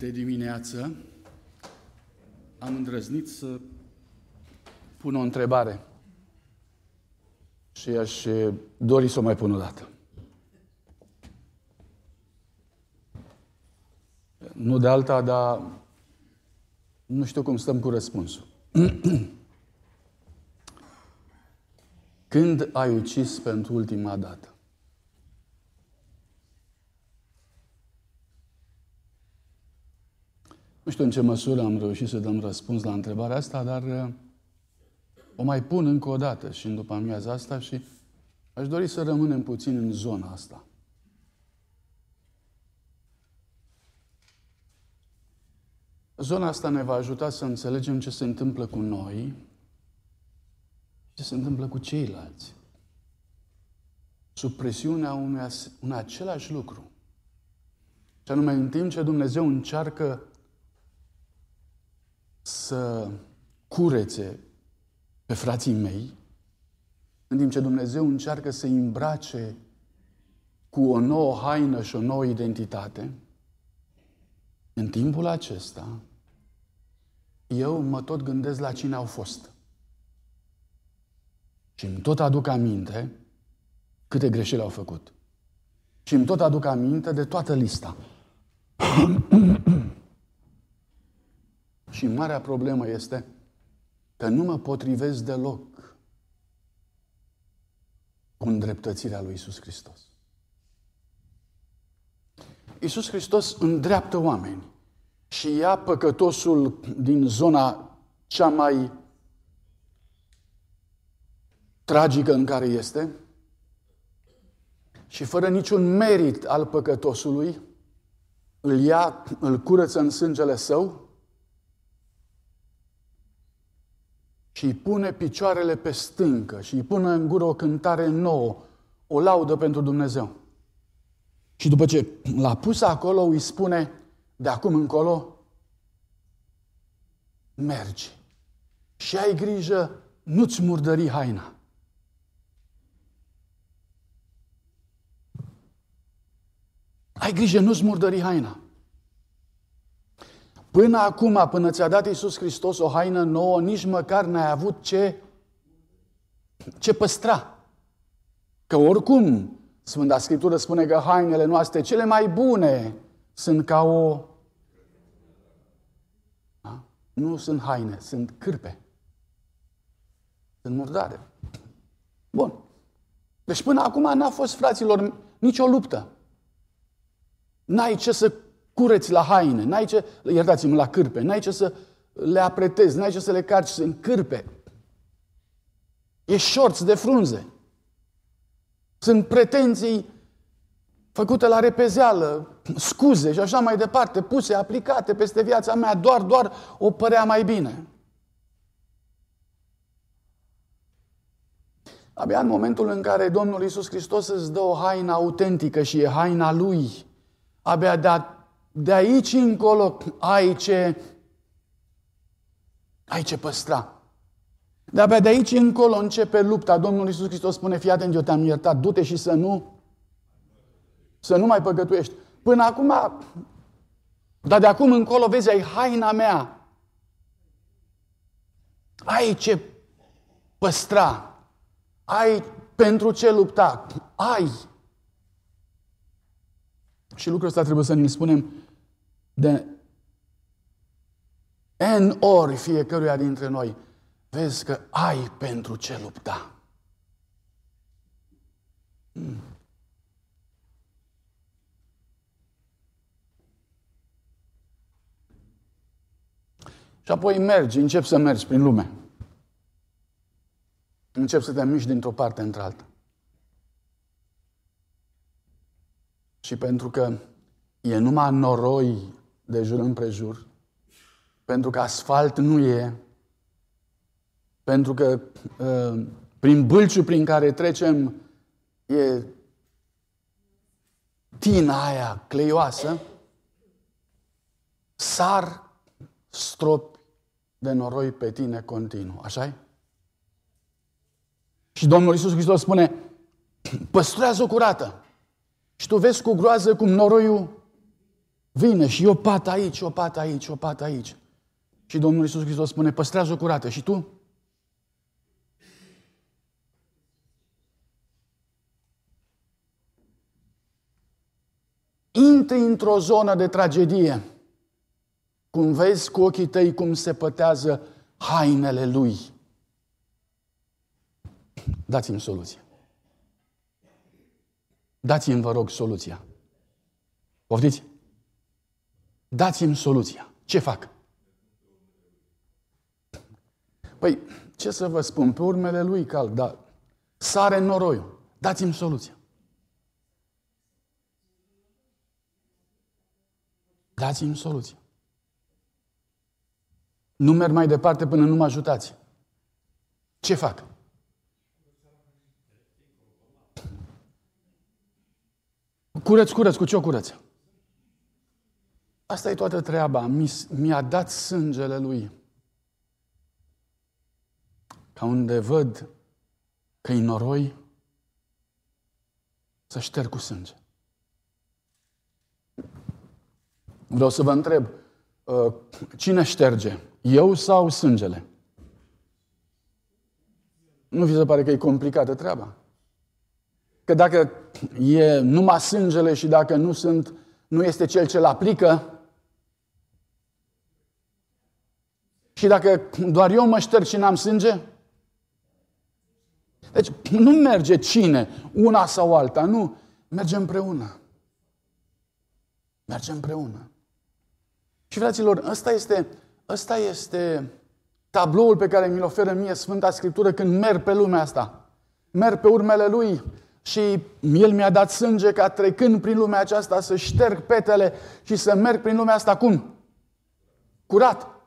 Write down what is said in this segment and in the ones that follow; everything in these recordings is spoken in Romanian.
de dimineață am îndrăznit să pun o întrebare și aș dori să o mai pun o dată. Nu de alta, dar nu știu cum stăm cu răspunsul. Când ai ucis pentru ultima dată? Nu știu în ce măsură am reușit să dăm răspuns la întrebarea asta, dar uh, o mai pun încă o dată și în după amiaza asta și aș dori să rămânem puțin în zona asta. Zona asta ne va ajuta să înțelegem ce se întâmplă cu noi, ce se întâmplă cu ceilalți. Sub presiunea unui, un același lucru. Și anume, în timp ce Dumnezeu încearcă să curețe pe frații mei, în timp ce Dumnezeu încearcă să îmbrace cu o nouă haină și o nouă identitate, în timpul acesta, eu mă tot gândesc la cine au fost. Și îmi tot aduc aminte câte greșeli au făcut. Și îmi tot aduc aminte de toată lista. Și marea problemă este că nu mă potrivesc deloc cu îndreptățirea lui Isus Hristos. Isus Hristos îndreaptă oameni și ia păcătosul din zona cea mai tragică în care este și fără niciun merit al păcătosului, îl ia, îl curăță în sângele său și îi pune picioarele pe stâncă și îi pune în gură o cântare nouă, o laudă pentru Dumnezeu. Și după ce l-a pus acolo, îi spune, de acum încolo, mergi. Și ai grijă, nu-ți murdări haina. Ai grijă, nu-ți murdări haina. Până acum, până ți-a dat Iisus Hristos o haină nouă, nici măcar n-ai avut ce, ce păstra. Că oricum, Sfânta Scriptură spune că hainele noastre cele mai bune sunt ca o... Da? Nu sunt haine, sunt cârpe. Sunt murdare. Bun. Deci până acum n-a fost, fraților, nicio luptă. N-ai ce să cureți la haine, n-ai ce, iertați-mă, la cârpe, n-ai ce să le apretezi, n-ai ce să le carci în cârpe. E șorți de frunze. Sunt pretenții făcute la repezeală, scuze și așa mai departe, puse, aplicate peste viața mea, doar, doar o părea mai bine. Abia în momentul în care Domnul Iisus Hristos îți dă o haină autentică și e haina Lui, abia de de aici încolo ai ce, ai ce păstra. De-abia de aici încolo începe lupta. Domnul Iisus Hristos spune, fii atent, eu te-am iertat, du-te și să nu, să nu mai păcătuiești. Până acum, dar de acum încolo, vezi, ai haina mea. Ai ce păstra. Ai pentru ce lupta. Ai. Și lucrul ăsta trebuie să ne spunem de N ori fiecăruia dintre noi. Vezi că ai pentru ce lupta. Hmm. Și apoi mergi, începi să mergi prin lume. Începi să te miști dintr-o parte într-alta. Și pentru că e numai noroi de jur împrejur, pentru că asfalt nu e, pentru că uh, prin bâlciul prin care trecem e tina aia cleioasă, sar stropi de noroi pe tine continuu. așa -i? Și Domnul Iisus Hristos spune, păstrează-o curată. Și tu vezi cu groază cum noroiul Vine și o pată aici, o pată aici, o pată aici. Și Domnul Iisus Hristos spune, păstrează-o curată. Și tu? Intri într-o zonă de tragedie. Cum vezi cu ochii tăi cum se pătează hainele lui. Dați-mi soluția. Dați-mi, vă rog, soluția. Poftiți? Dați-mi soluția. Ce fac? Păi, ce să vă spun? Pe urmele lui cal, dar sare noroiul. Dați-mi soluția. Dați-mi soluția. Nu merg mai departe până nu mă ajutați. Ce fac? Curăț, curăț, cu ce o curăț? Asta e toată treaba. Mi-a dat sângele lui. Ca unde văd că e noroi, să șterg cu sânge. Vreau să vă întreb, uh, cine șterge? Eu sau sângele? Nu vi se pare că e complicată treaba? Că dacă e numai sângele și dacă nu sunt, nu este cel ce-l aplică, și dacă doar eu mă șterg și n-am sânge, deci nu merge cine, una sau alta, nu, merge împreună. Merge împreună. Și fraților, ăsta este, ăsta este tabloul pe care mi-l oferă mie Sfânta Scriptură când merg pe lumea asta. Merg pe urmele Lui și El mi-a dat sânge ca trecând prin lumea aceasta să șterg petele și să merg prin lumea asta cum? Curat.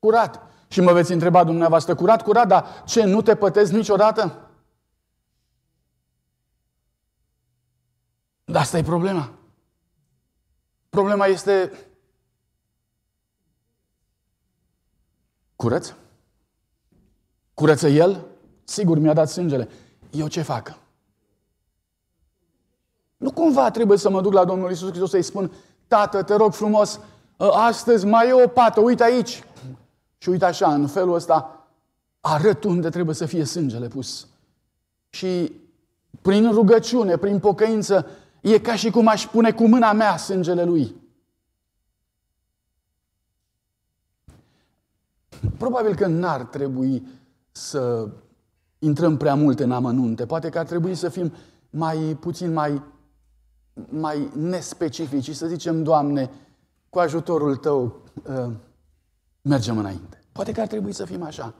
Curat. Și mă veți întreba dumneavoastră, curat, curat, dar ce, nu te pătezi niciodată? Dar asta e problema. Problema este curăț? Curăță el? Sigur, mi-a dat sângele. Eu ce fac? Nu cumva trebuie să mă duc la Domnul Isus Hristos să-i spun, Tată, te rog frumos, ă, astăzi mai e o pată, uite aici. Și uite așa, în felul ăsta, arăt unde trebuie să fie sângele pus. Și prin rugăciune, prin pocăință, e ca și cum aș pune cu mâna mea sângele lui. Probabil că n-ar trebui să intrăm prea mult în amănunte. Poate că ar trebui să fim mai puțin mai, mai nespecifici și să zicem, Doamne, cu ajutorul Tău uh, mergem înainte. Poate că ar trebui să fim așa.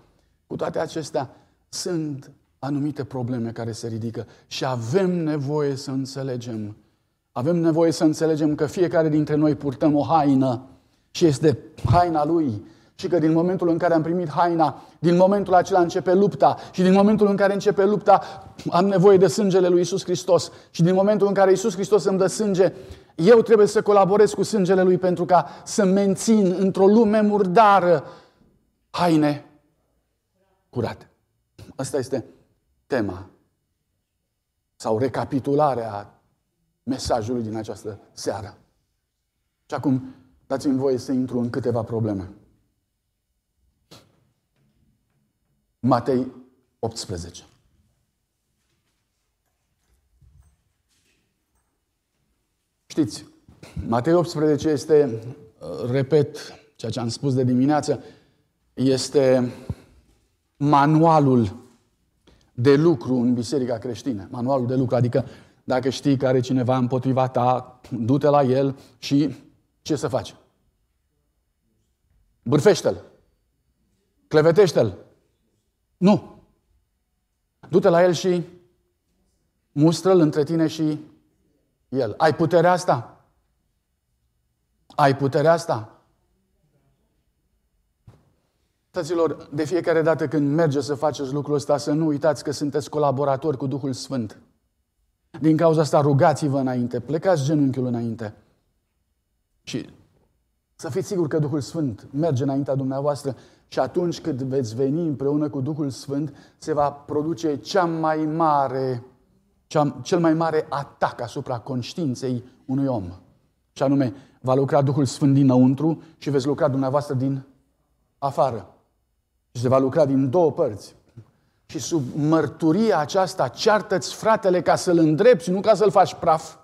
Cu toate acestea, sunt anumite probleme care se ridică și avem nevoie să înțelegem. Avem nevoie să înțelegem că fiecare dintre noi purtăm o haină și este haina lui și că din momentul în care am primit haina, din momentul acela începe lupta și din momentul în care începe lupta am nevoie de sângele lui Isus Hristos și din momentul în care Isus Hristos îmi dă sânge, eu trebuie să colaborez cu sângele lui pentru ca să mențin într-o lume murdară haine curate. Asta este tema sau recapitularea mesajului din această seară. Și acum dați-mi voie să intru în câteva probleme. Matei 18. Știți, Matei 18 este, repet, ceea ce am spus de dimineață, este manualul de lucru în biserica creștină. Manualul de lucru, adică dacă știi că are cineva împotriva ta, du-te la el și ce să faci? Bârfește-l. Clevetește-l. Nu. Du-te la el și mustră-l între tine și el. Ai puterea asta? Ai puterea asta? Fraților, de fiecare dată când merge să faceți lucrul ăsta, să nu uitați că sunteți colaboratori cu Duhul Sfânt. Din cauza asta rugați-vă înainte, plecați genunchiul înainte. Și să fiți siguri că Duhul Sfânt merge înaintea dumneavoastră și atunci când veți veni împreună cu Duhul Sfânt, se va produce cea mai mare, cea, cel mai mare atac asupra conștiinței unui om. Și anume, va lucra Duhul Sfânt dinăuntru și veți lucra dumneavoastră din afară. Și se va lucra din două părți. Și sub mărturia aceasta, ceartă-ți fratele ca să-l îndrepți, nu ca să-l faci praf.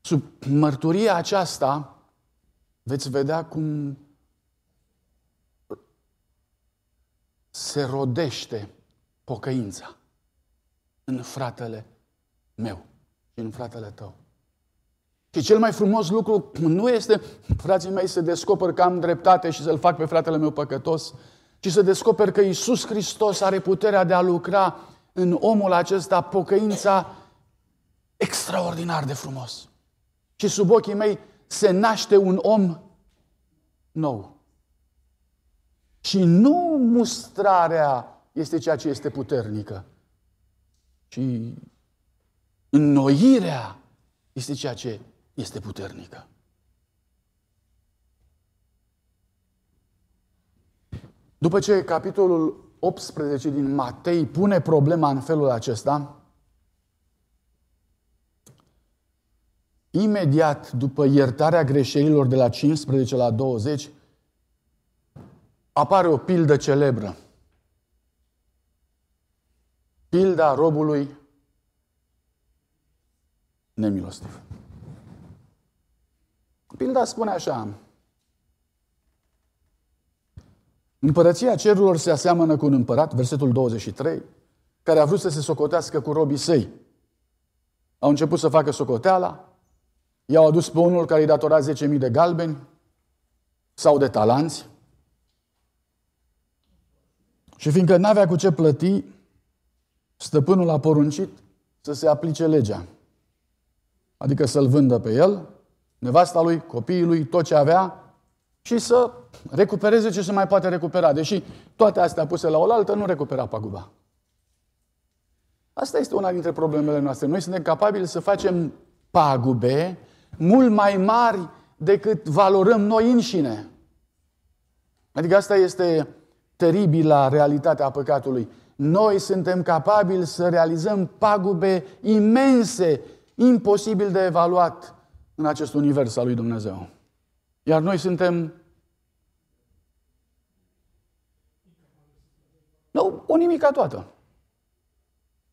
Sub mărturia aceasta veți vedea cum se rodește pocăința în fratele meu și în fratele tău. Și cel mai frumos lucru nu este, frații mei, să descoper că am dreptate și să-l fac pe fratele meu păcătos, ci să descoper că Isus Hristos are puterea de a lucra în omul acesta pocăința extraordinar de frumos. Și sub ochii mei se naște un om nou. Și nu mustrarea este ceea ce este puternică, ci înnoirea este ceea ce este puternică. După ce capitolul 18 din Matei pune problema în felul acesta, imediat după iertarea greșelilor de la 15 la 20, apare o pildă celebră. Pilda robului nemilostiv. Pilda spune așa. Împărăția cerurilor se aseamănă cu un împărat, versetul 23, care a vrut să se socotească cu robii săi. Au început să facă socoteala, i-au adus pe unul care îi datora 10.000 de galbeni sau de talanți și fiindcă n-avea cu ce plăti, stăpânul a poruncit să se aplice legea. Adică să-l vândă pe el, nevasta lui, copiii lui, tot ce avea și să recupereze ce se mai poate recupera. Deși toate astea puse la oaltă nu recupera paguba. Asta este una dintre problemele noastre. Noi suntem capabili să facem pagube mult mai mari decât valorăm noi înșine. Adică asta este teribilă realitatea păcatului. Noi suntem capabili să realizăm pagube imense, imposibil de evaluat în acest univers al lui Dumnezeu. Iar noi suntem nu, o nimica toată.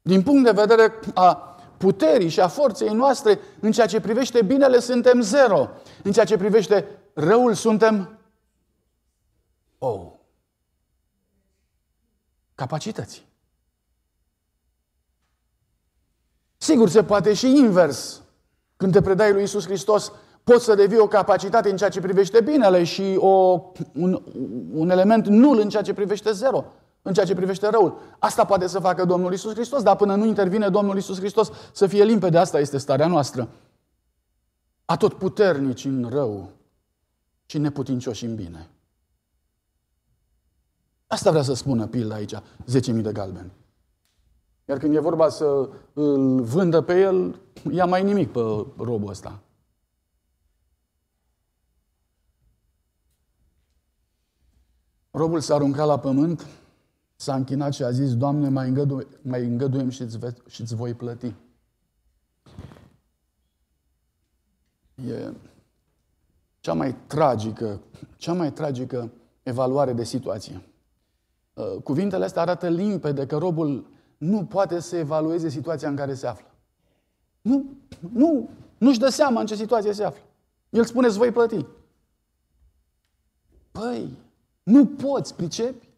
Din punct de vedere a puterii și a forței noastre, în ceea ce privește binele, suntem zero. În ceea ce privește răul, suntem oh, capacități. Sigur, se poate și invers. Când te predai lui Isus Hristos, poți să devii o capacitate în ceea ce privește binele și o, un, un element nul în ceea ce privește zero, în ceea ce privește răul. Asta poate să facă Domnul Isus Hristos, dar până nu intervine Domnul Isus Hristos, să fie limpede, asta este starea noastră. A tot puternici în rău și neputincioși în bine. Asta vrea să spună pilda aici, 10.000 de galbeni. Iar când e vorba să îl vândă pe el, ia mai nimic pe robul ăsta. Robul s-a aruncat la pământ, s-a închinat și a zis, Doamne, mai, îngădu- mai îngăduiem și îți, ve- și îți voi plăti. E cea mai tragică, cea mai tragică evaluare de situație. Uh, cuvintele astea arată limpede că robul nu poate să evalueze situația în care se află. Nu, nu, nu-și dă seama în ce situație se află. El spune, îți voi plăti. Păi, nu poți, pricepi?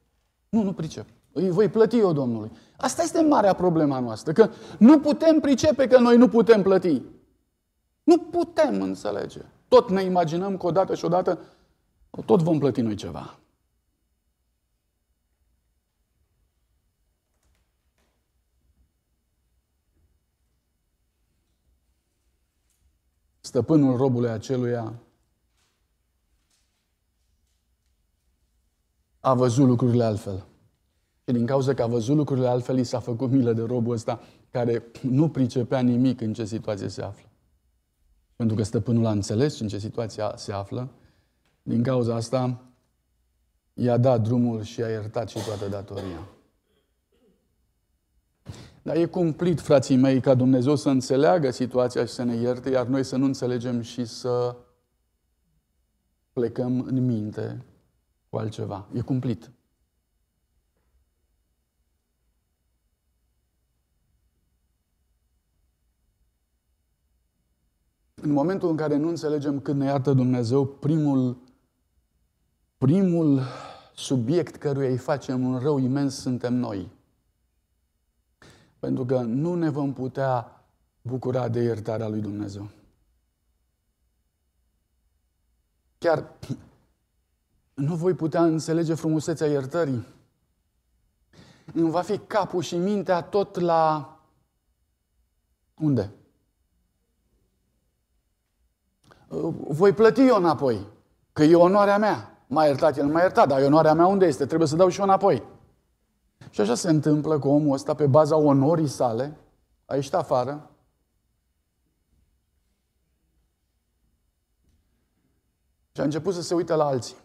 Nu, nu pricep. Îi voi plăti eu Domnului. Asta este marea problema noastră, că nu putem pricepe că noi nu putem plăti. Nu putem înțelege. Tot ne imaginăm că odată și odată tot vom plăti noi ceva. Stăpânul robului aceluia a văzut lucrurile altfel. Și din cauza că a văzut lucrurile altfel, i s-a făcut milă de robul ăsta care nu pricepea nimic în ce situație se află. Pentru că stăpânul a înțeles în ce situație se află, din cauza asta i-a dat drumul și a iertat și toată datoria. Dar e cumplit, frații mei, ca Dumnezeu să înțeleagă situația și să ne ierte, iar noi să nu înțelegem și să plecăm în minte cu altceva. E cumplit. În momentul în care nu înțelegem cât ne iartă Dumnezeu, primul, primul subiect căruia îi facem un rău imens suntem noi. Pentru că nu ne vom putea bucura de iertarea lui Dumnezeu. Chiar nu voi putea înțelege frumusețea iertării. Îmi va fi capul și mintea tot la... Unde? Voi plăti eu înapoi, că e onoarea mea. M-a iertat, el m-a iertat, dar e onoarea mea unde este? Trebuie să dau și eu înapoi. Și așa se întâmplă cu omul ăsta pe baza onorii sale, a ieșit afară, și a început să se uite la alții.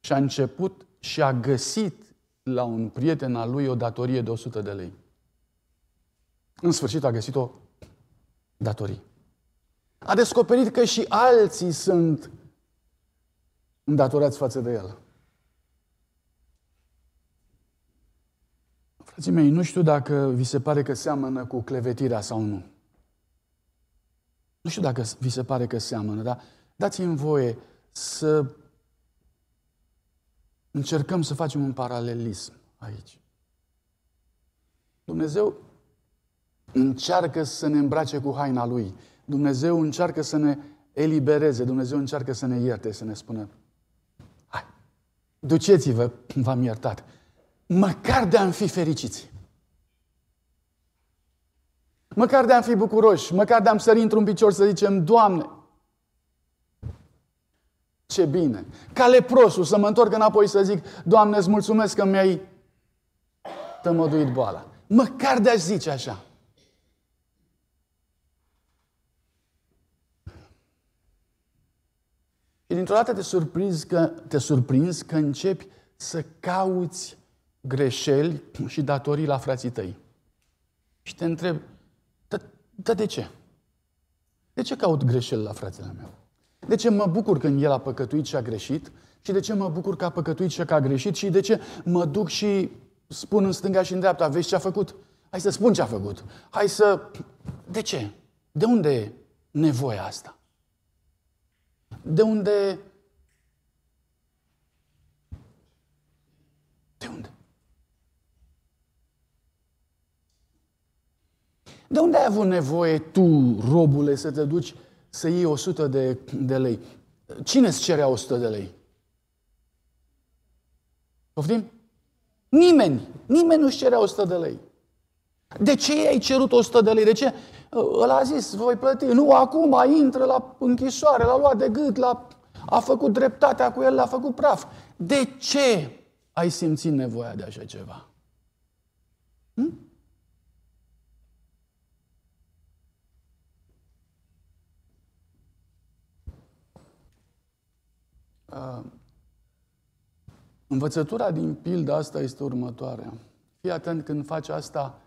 Și a început și a găsit la un prieten al lui o datorie de 100 de lei. În sfârșit a găsit o datorie. A descoperit că și alții sunt îndatorați față de el. Frații mei, nu știu dacă vi se pare că seamănă cu clevetirea sau nu. Nu știu dacă vi se pare că seamănă, dar dați-mi voie să încercăm să facem un paralelism aici. Dumnezeu încearcă să ne îmbrace cu haina Lui. Dumnezeu încearcă să ne elibereze. Dumnezeu încearcă să ne ierte, să ne spună hai, duceți-vă, v-am iertat. Măcar de a fi fericiți. Măcar de a fi bucuroși, măcar de a sări într-un picior să zicem, Doamne, ce bine. Ca leprosul să mă întorc înapoi să zic, Doamne, îți mulțumesc că mi-ai tămăduit boala. Măcar de a zice așa. Și dintr-o dată te surprinzi că, te surprinzi că începi să cauți greșeli și datorii la frații tăi. Și te întreb, dar de ce? De ce caut greșeli la fratele meu? De ce mă bucur când el a păcătuit și a greșit? Și de ce mă bucur că a păcătuit și că a greșit? Și de ce mă duc și spun în stânga și în dreapta, vezi ce a făcut? Hai să spun ce a făcut. Hai să... De ce? De unde e nevoia asta? De unde... De unde? De unde ai avut nevoie tu, robule, să te duci să iei 100 de, de lei? Cine îți cerea 100 de lei? Poftim? Nimeni. Nimeni nu-și cerea 100 de lei. De ce ai cerut 100 de lei? De ce? Ăla a zis, voi plăti. Nu, acum intră la închisoare, l-a luat de gât, l-a, a făcut dreptatea cu el, l-a făcut praf. De ce ai simțit nevoia de așa ceva? Hm? Învățătura din pilda asta este următoarea. Fii atent când faci asta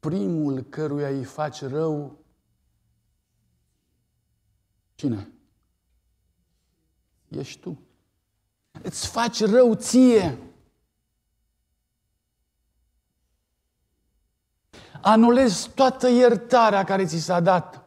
primul căruia îi faci rău, cine? Ești tu. Îți faci rău ție. Anulezi toată iertarea care ți s-a dat.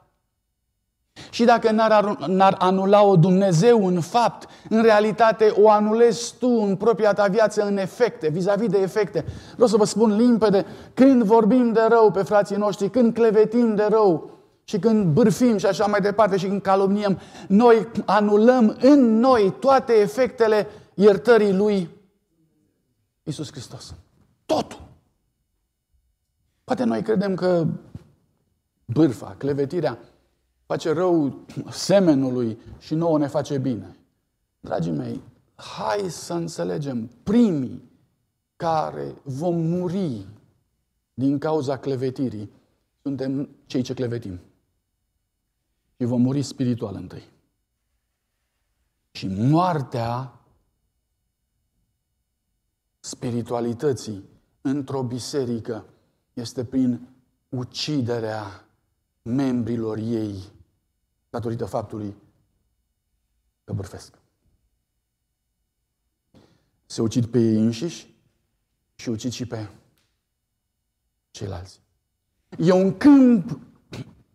Și dacă n-ar, n-ar anula-o Dumnezeu în fapt, în realitate o anulezi tu în propria ta viață în efecte, vis-a-vis de efecte. Vreau să vă spun limpede, când vorbim de rău pe frații noștri, când clevetim de rău și când bârfim și așa mai departe și când calomniem, noi anulăm în noi toate efectele iertării lui Isus Hristos. Totul. Poate noi credem că bârfa, clevetirea, face rău semenului și nouă ne face bine. Dragii mei, hai să înțelegem, primii care vom muri din cauza clevetirii, suntem cei ce clevetim. Și vom muri spiritual întâi. Și moartea spiritualității într-o biserică este prin uciderea membrilor ei datorită faptului că bârfesc. Se ucid pe ei înșiși și ucid și pe ceilalți. E un câmp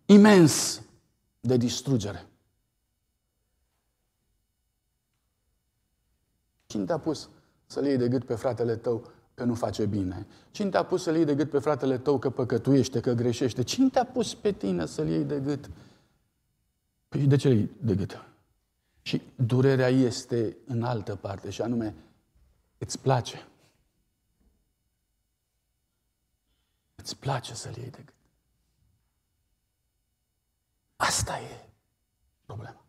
imens de distrugere. Cine te-a pus să-l iei de gât pe fratele tău că nu face bine? Cine te-a pus să-l iei de gât pe fratele tău că păcătuiește, că greșește? Cine te-a pus pe tine să-l iei de gât? Păi de ce iei de gât? Și durerea este în altă parte, și anume, îți place. Îți place să-l iei de gât. Asta e problema.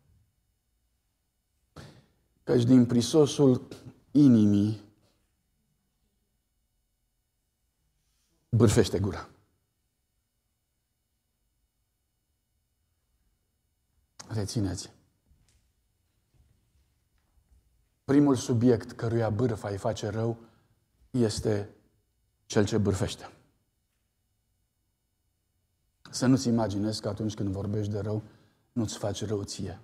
Căci din prisosul inimii bârfește gura. Rețineți. Primul subiect căruia bârfa îi face rău este cel ce bârfește. Să nu-ți imaginezi că atunci când vorbești de rău, nu-ți faci rău ție.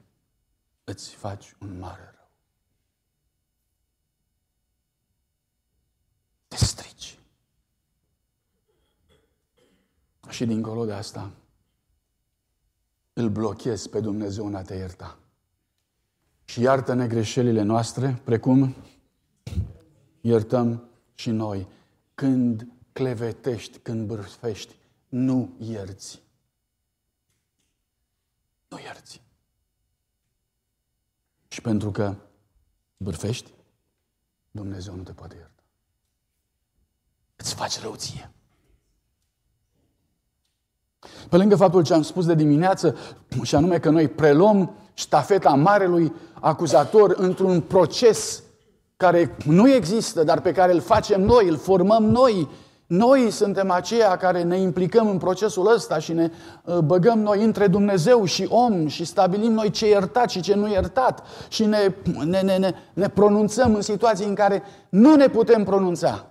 Îți faci un mare rău. Te strici. Și dincolo de asta, îl blochezi pe Dumnezeu în a te ierta. Și iartă-ne greșelile noastre, precum iertăm și noi. Când clevetești, când bârfești, nu ierți. Nu ierți. Și pentru că bârfești, Dumnezeu nu te poate ierta. Îți faci răuție. Pe lângă faptul ce am spus de dimineață, și anume că noi preluăm ștafeta marelui acuzator într-un proces care nu există, dar pe care îl facem noi, îl formăm noi, noi suntem aceia care ne implicăm în procesul ăsta și ne uh, băgăm noi între Dumnezeu și om și stabilim noi ce iertat și ce nu iertat și ne, ne, ne, ne, ne pronunțăm în situații în care nu ne putem pronunța.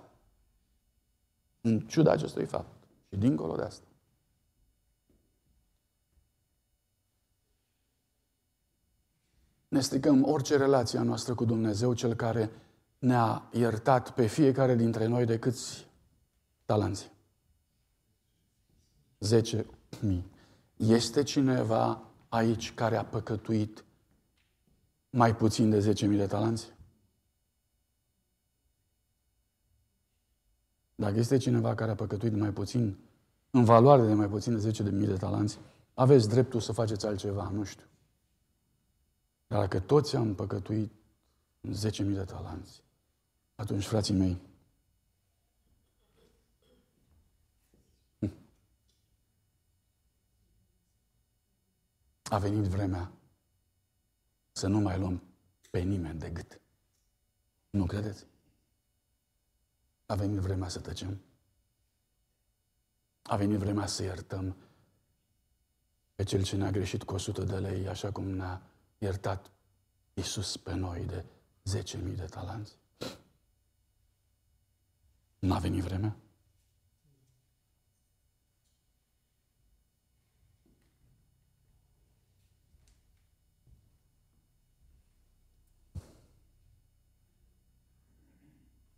În ciuda acestui fapt și dincolo de asta. Ne stricăm orice relație a noastră cu Dumnezeu, Cel care ne-a iertat pe fiecare dintre noi de câți talanți. Zece mii. Este cineva aici care a păcătuit mai puțin de zece mii de talanți? Dacă este cineva care a păcătuit mai puțin, în valoare de mai puțin de zece de mii de talanți, aveți dreptul să faceți altceva, nu știu. Dar dacă toți am păcătuit în zece mii de talanți, atunci, frații mei, A venit vremea să nu mai luăm pe nimeni de gât. Nu credeți? A venit vremea să tăcem. A venit vremea să iertăm pe cel ce ne-a greșit cu 100 de lei, așa cum ne-a iertat Iisus pe noi de 10.000 de talanți. N-a venit vremea?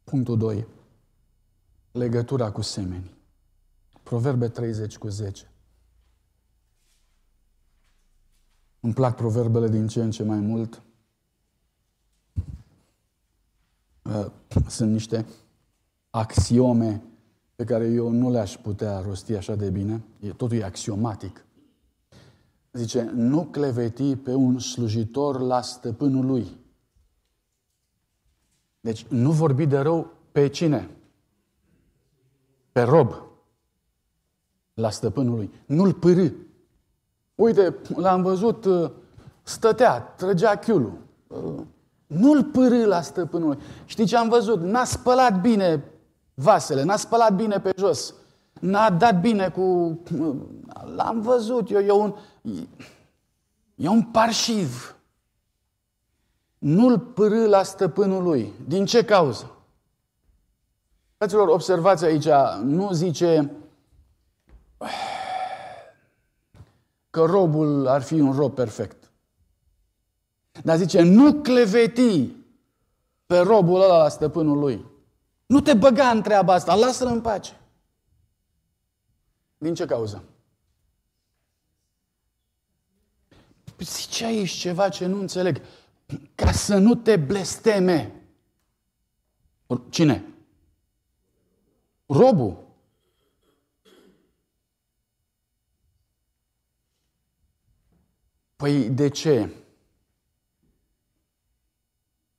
Punctul 2. Legătura cu semenii. Proverbe 30 cu 10. Îmi plac proverbele din ce în ce mai mult. Uh, sunt niște axiome pe care eu nu le-aș putea rosti așa de bine. E, totul e axiomatic. Zice, nu cleveti pe un slujitor la stăpânul lui. Deci nu vorbi de rău pe cine? Pe rob. La stăpânul lui. Nu-l pârâ. Uite, l-am văzut, uh, stătea, trăgea chiulul. Uh, nu-l pârâ la stăpânul lui. Știi ce am văzut? N-a spălat bine vasele, n-a spălat bine pe jos. N-a dat bine cu... Uh, l-am văzut eu, e un... E un parșiv. Nu-l pârâ la stăpânul lui. Din ce cauză? Fraților, observați aici, nu zice că robul ar fi un rob perfect. Dar zice, nu cleveti pe robul ăla la stăpânul lui. Nu te băga în treaba asta, lasă-l în pace. Din ce cauză? Zice aici ceva ce nu înțeleg. Ca să nu te blesteme. Cine? Robul. Păi de ce?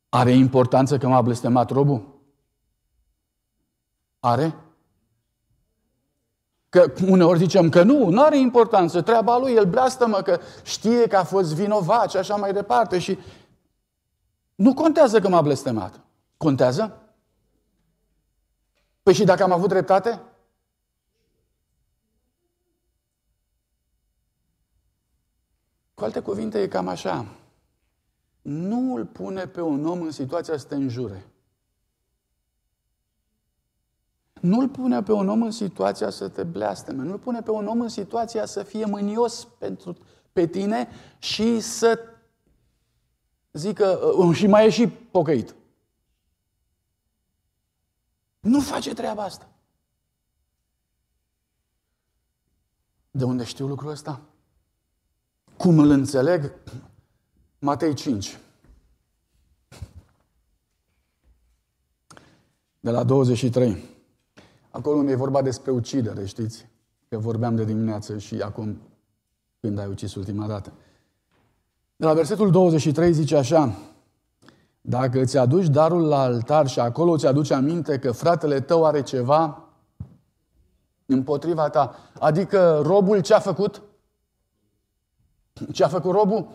Are importanță că m-a blestemat robul? Are? Că uneori zicem că nu, nu are importanță, treaba lui, el blastămă că știe că a fost vinovat și așa mai departe și nu contează că m-a blestemat. Contează? Păi și dacă am avut dreptate? Cu alte cuvinte, e cam așa. Nu îl pune pe un om în situația să te înjure. Nu îl pune pe un om în situația să te bleasteme. Nu îl pune pe un om în situația să fie mânios pentru, pe tine și să zică, uh, și mai e și pocăit. Nu face treaba asta. De unde știu lucrul ăsta? Cum îl înțeleg? Matei 5. De la 23. Acolo unde e vorba despre ucidere, știți? Că vorbeam de dimineață și acum când ai ucis ultima dată. De la versetul 23 zice așa, dacă îți aduci darul la altar și acolo îți aduce aminte că fratele tău are ceva împotriva ta, adică robul ce a făcut? Ce a făcut robul?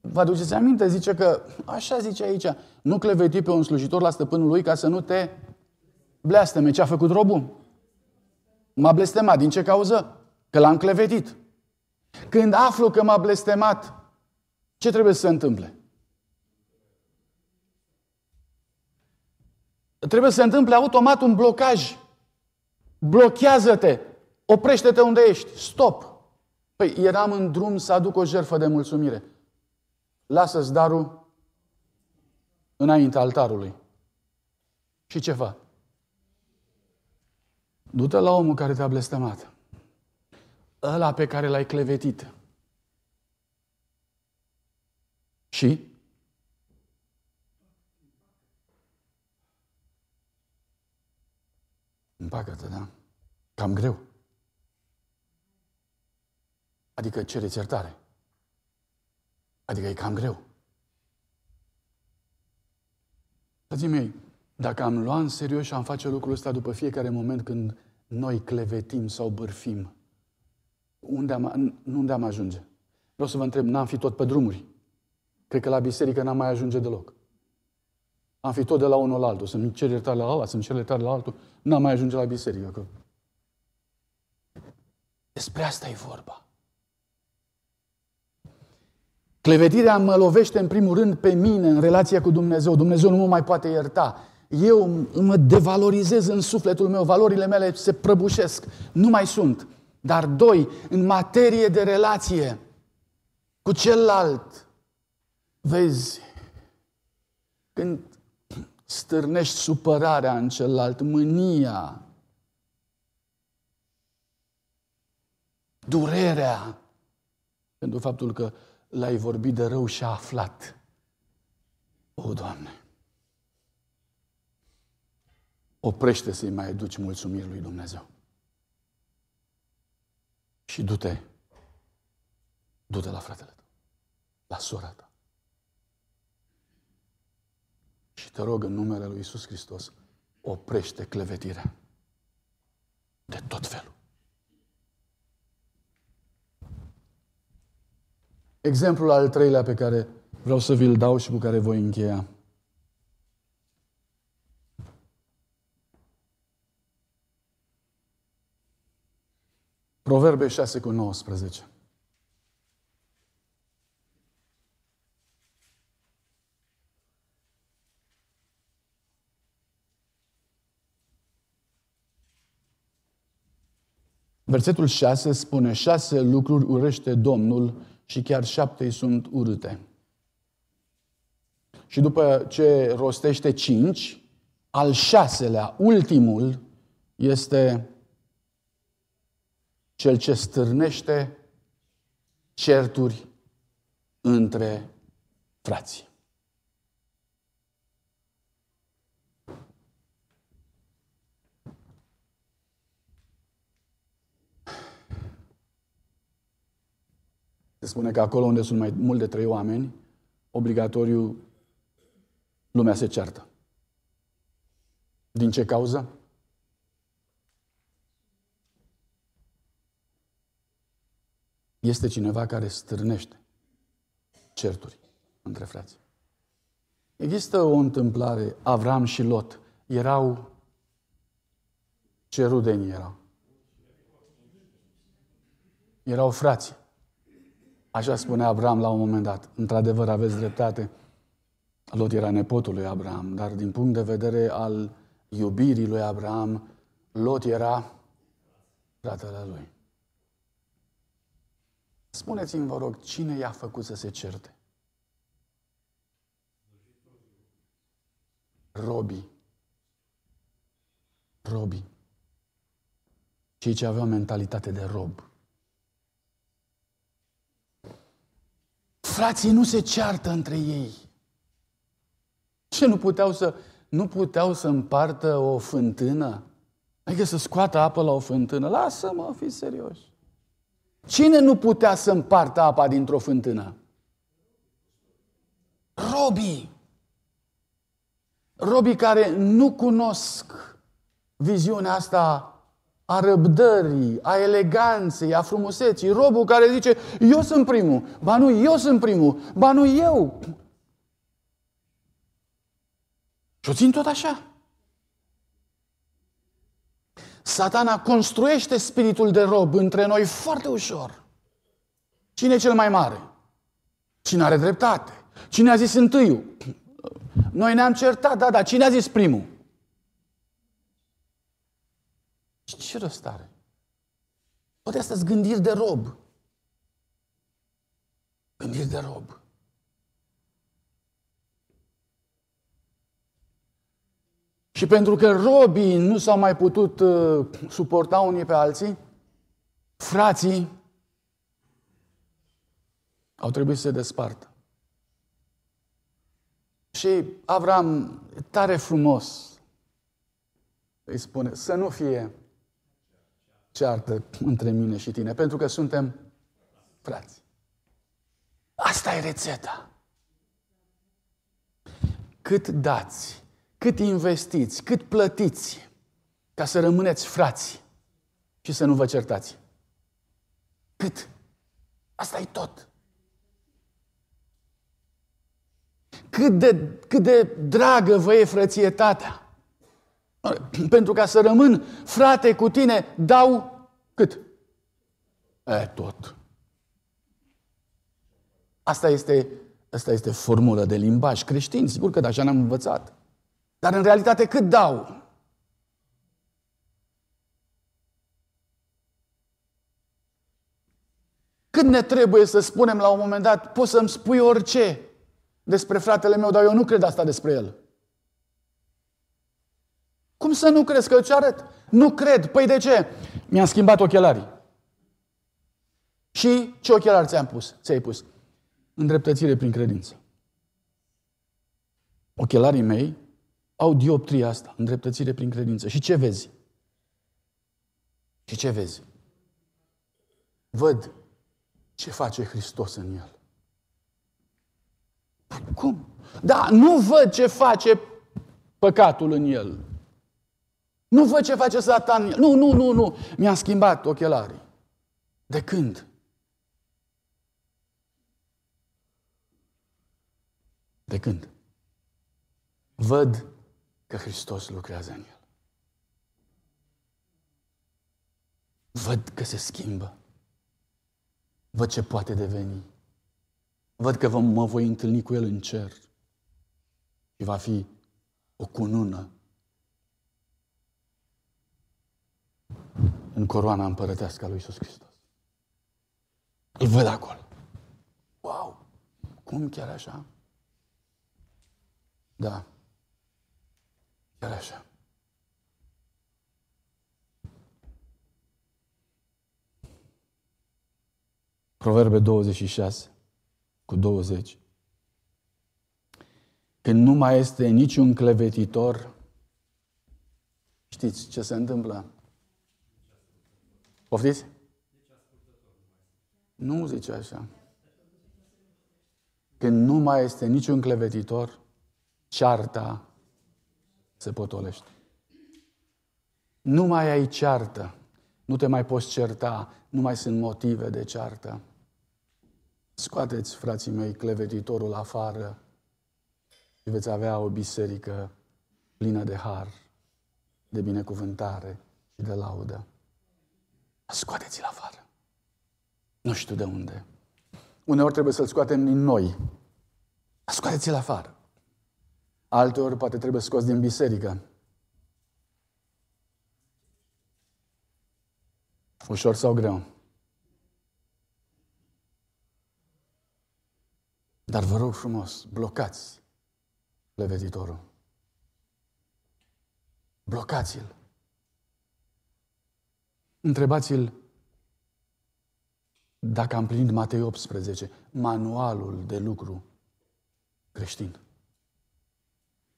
Vă aduceți aminte? Zice că, așa zice aici, nu cleveti pe un slujitor la stăpânul lui ca să nu te bleasteme. Ce a făcut robul? M-a blestemat. Din ce cauză? Că l-am clevetit. Când aflu că m-a blestemat, ce trebuie să se întâmple? Trebuie să se întâmple automat un blocaj. Blochează-te. Oprește-te unde ești. Stop. Păi, eram în drum să aduc o jertfă de mulțumire. Lasă-ți darul înaintea altarului. Și ce fac? Du-te la omul care te-a blestemat. Ăla pe care l-ai clevetit. Și? Împacă-te, da? Cam greu. Adică cereți iertare. Adică e cam greu. Frații mei, dacă am luat în serios și am face lucrul ăsta după fiecare moment când noi clevetim sau bârfim, unde am, unde am ajunge? Vreau să vă întreb, n-am fi tot pe drumuri? Cred că la biserică n-am mai ajunge deloc. Am fi tot de la unul la altul. Să-mi cer iertare la ala, să-mi cer iertare la altul. N-am mai ajunge la biserică. Că... Despre asta e vorba. Clevetirea mă lovește în primul rând pe mine în relația cu Dumnezeu. Dumnezeu nu mă mai poate ierta. Eu mă devalorizez în sufletul meu, valorile mele se prăbușesc, nu mai sunt. Dar doi, în materie de relație cu celălalt, vezi, când stârnești supărarea în celălalt, mânia, durerea, pentru faptul că l-ai vorbit de rău și a aflat. O, Doamne! Oprește să-i mai duci mulțumiri lui Dumnezeu. Și du-te, du-te la fratele tău, la sora ta. Și te rog în numele lui Isus Hristos, oprește clevetirea de tot exemplul al treilea pe care vreau să vi-l dau și cu care voi încheia. Proverbe 6 cu 19. Versetul 6 spune, șase lucruri urăște Domnul și chiar șapte îi sunt urâte. Și după ce rostește cinci, al șaselea, ultimul, este cel ce stârnește certuri între frații. Se spune că acolo unde sunt mai mult de trei oameni, obligatoriu lumea se ceartă. Din ce cauză? Este cineva care stârnește certuri între frați. Există o întâmplare, Avram și Lot erau, ce rudeni erau? Erau frații. Așa spunea Abraham la un moment dat. Într-adevăr, aveți dreptate. Lot era nepotul lui Abraham, dar din punct de vedere al iubirii lui Abraham, Lot era fratele lui. Spuneți-mi, vă rog, cine i-a făcut să se certe? Robii. Robii. Cei ce aveau mentalitate de rob. Frații nu se ceartă între ei. Ce nu puteau să, nu puteau să împartă o fântână? Adică să scoată apă la o fântână. Lasă-mă, fi serios. Cine nu putea să împartă apa dintr-o fântână? Robii. Robii care nu cunosc viziunea asta a răbdării, a eleganței, a frumuseții. Robul care zice, eu sunt primul, ba nu, eu sunt primul, ba nu, eu. Și o țin tot așa. Satana construiește spiritul de rob între noi foarte ușor. Cine e cel mai mare? Cine are dreptate? Cine a zis întâiul? Noi ne-am certat, da, da. Cine a zis primul? Ce rost are? Toate astea sunt gândiri de rob. Gândiri de rob. Și pentru că robii nu s-au mai putut uh, suporta unii pe alții, frații au trebuit să se despartă. Și Avram, tare frumos, îi spune, să nu fie ceartă între mine și tine, pentru că suntem frați. Asta e rețeta. Cât dați, cât investiți, cât plătiți ca să rămâneți frați și să nu vă certați. Cât? Asta e tot. Cât de, cât de dragă vă e frățietatea. Pentru ca să rămân frate cu tine, dau cât? E, tot. Asta este, asta este formulă de limbaj creștin, sigur că de așa n-am învățat. Dar în realitate cât dau? Cât ne trebuie să spunem la un moment dat, poți să-mi spui orice despre fratele meu, dar eu nu cred asta despre el. Cum să nu crezi că eu ce arăt? Nu cred. Păi de ce? Mi-am schimbat ochelarii. Și ce ochelari ți-am pus? Ți-ai pus? Îndreptățire prin credință. Ochelarii mei au dioptria asta, îndreptățire prin credință. Și ce vezi? Și ce vezi? Văd ce face Hristos în el. Cum? Da, nu văd ce face păcatul în el. Nu văd ce face satan. Nu, nu, nu, nu. Mi-a schimbat ochelarii. De când? De când? Văd că Hristos lucrează în el. Văd că se schimbă. Văd ce poate deveni. Văd că mă voi întâlni cu el în cer. Și va fi o cunună în coroana împărătească a lui Iisus Hristos. Îl văd acolo. Wow! Cum chiar așa? Da. Chiar așa. Proverbe 26 cu 20. Când nu mai este niciun clevetitor, știți ce se întâmplă? Poftiți? Nu zice așa. Când nu mai este niciun clevetitor, cearta se potolește. Nu mai ai ceartă. Nu te mai poți certa. Nu mai sunt motive de ceartă. Scoateți, frații mei, clevetitorul afară și veți avea o biserică plină de har, de binecuvântare și de laudă. Scoateți-l afară. Nu știu de unde. Uneori trebuie să-l scoatem din noi. Scoateți-l afară. Alteori poate trebuie scos din biserică. Ușor sau greu? Dar vă rog frumos, blocați levetitorul. Blocați-l. Întrebați-l dacă am plinit Matei 18, manualul de lucru creștin.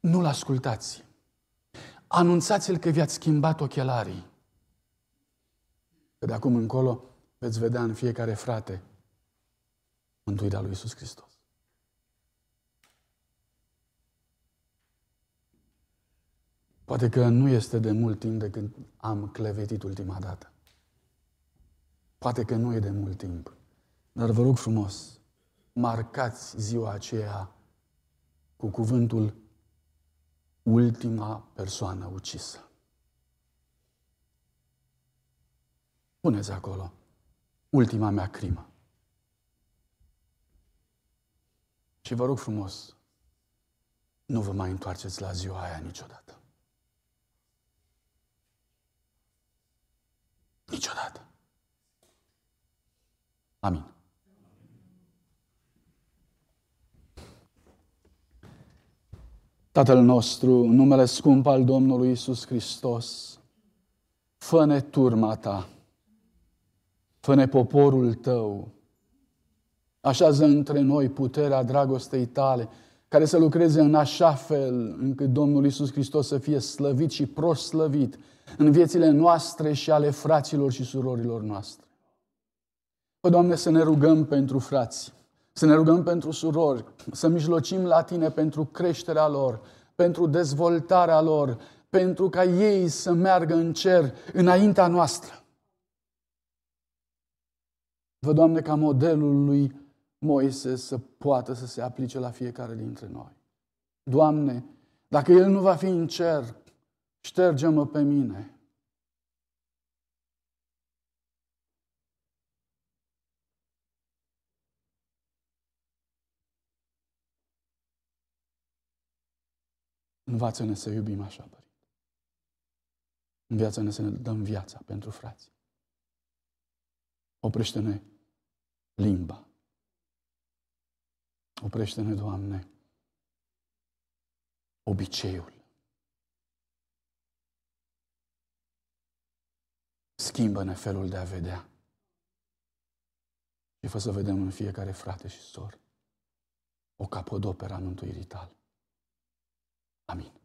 Nu-l ascultați. Anunțați-l că vi-ați schimbat ochelarii. Că de acum încolo veți vedea în fiecare frate mântuirea lui Isus Hristos. Poate că nu este de mult timp de când am clevetit ultima dată. Poate că nu e de mult timp. Dar vă rog frumos, marcați ziua aceea cu cuvântul ultima persoană ucisă. Puneți acolo ultima mea crimă. Și vă rog frumos, nu vă mai întoarceți la ziua aia niciodată. Niciodată. Amin. Tatăl nostru, numele scump al Domnului Isus Hristos, fă-ne turma ta, fă-ne poporul tău, așează între noi puterea dragostei tale, care să lucreze în așa fel încât Domnul Isus Hristos să fie slăvit și proslăvit în viețile noastre și ale fraților și surorilor noastre. Pă, Doamne, să ne rugăm pentru frați, să ne rugăm pentru surori, să mijlocim la Tine pentru creșterea lor, pentru dezvoltarea lor, pentru ca ei să meargă în cer înaintea noastră. Vă, Doamne, ca modelul lui Moise să poată să se aplice la fiecare dintre noi. Doamne, dacă El nu va fi în cer, șterge-mă pe mine. Învață-ne să iubim așa, Părinte. Învață-ne să ne dăm viața pentru frați. Oprește-ne limba. Oprește-ne, Doamne, obiceiul. Schimbă-ne felul de a vedea. Și fă să vedem în fiecare frate și sor o capodoperă a mântuirii tale. Amin.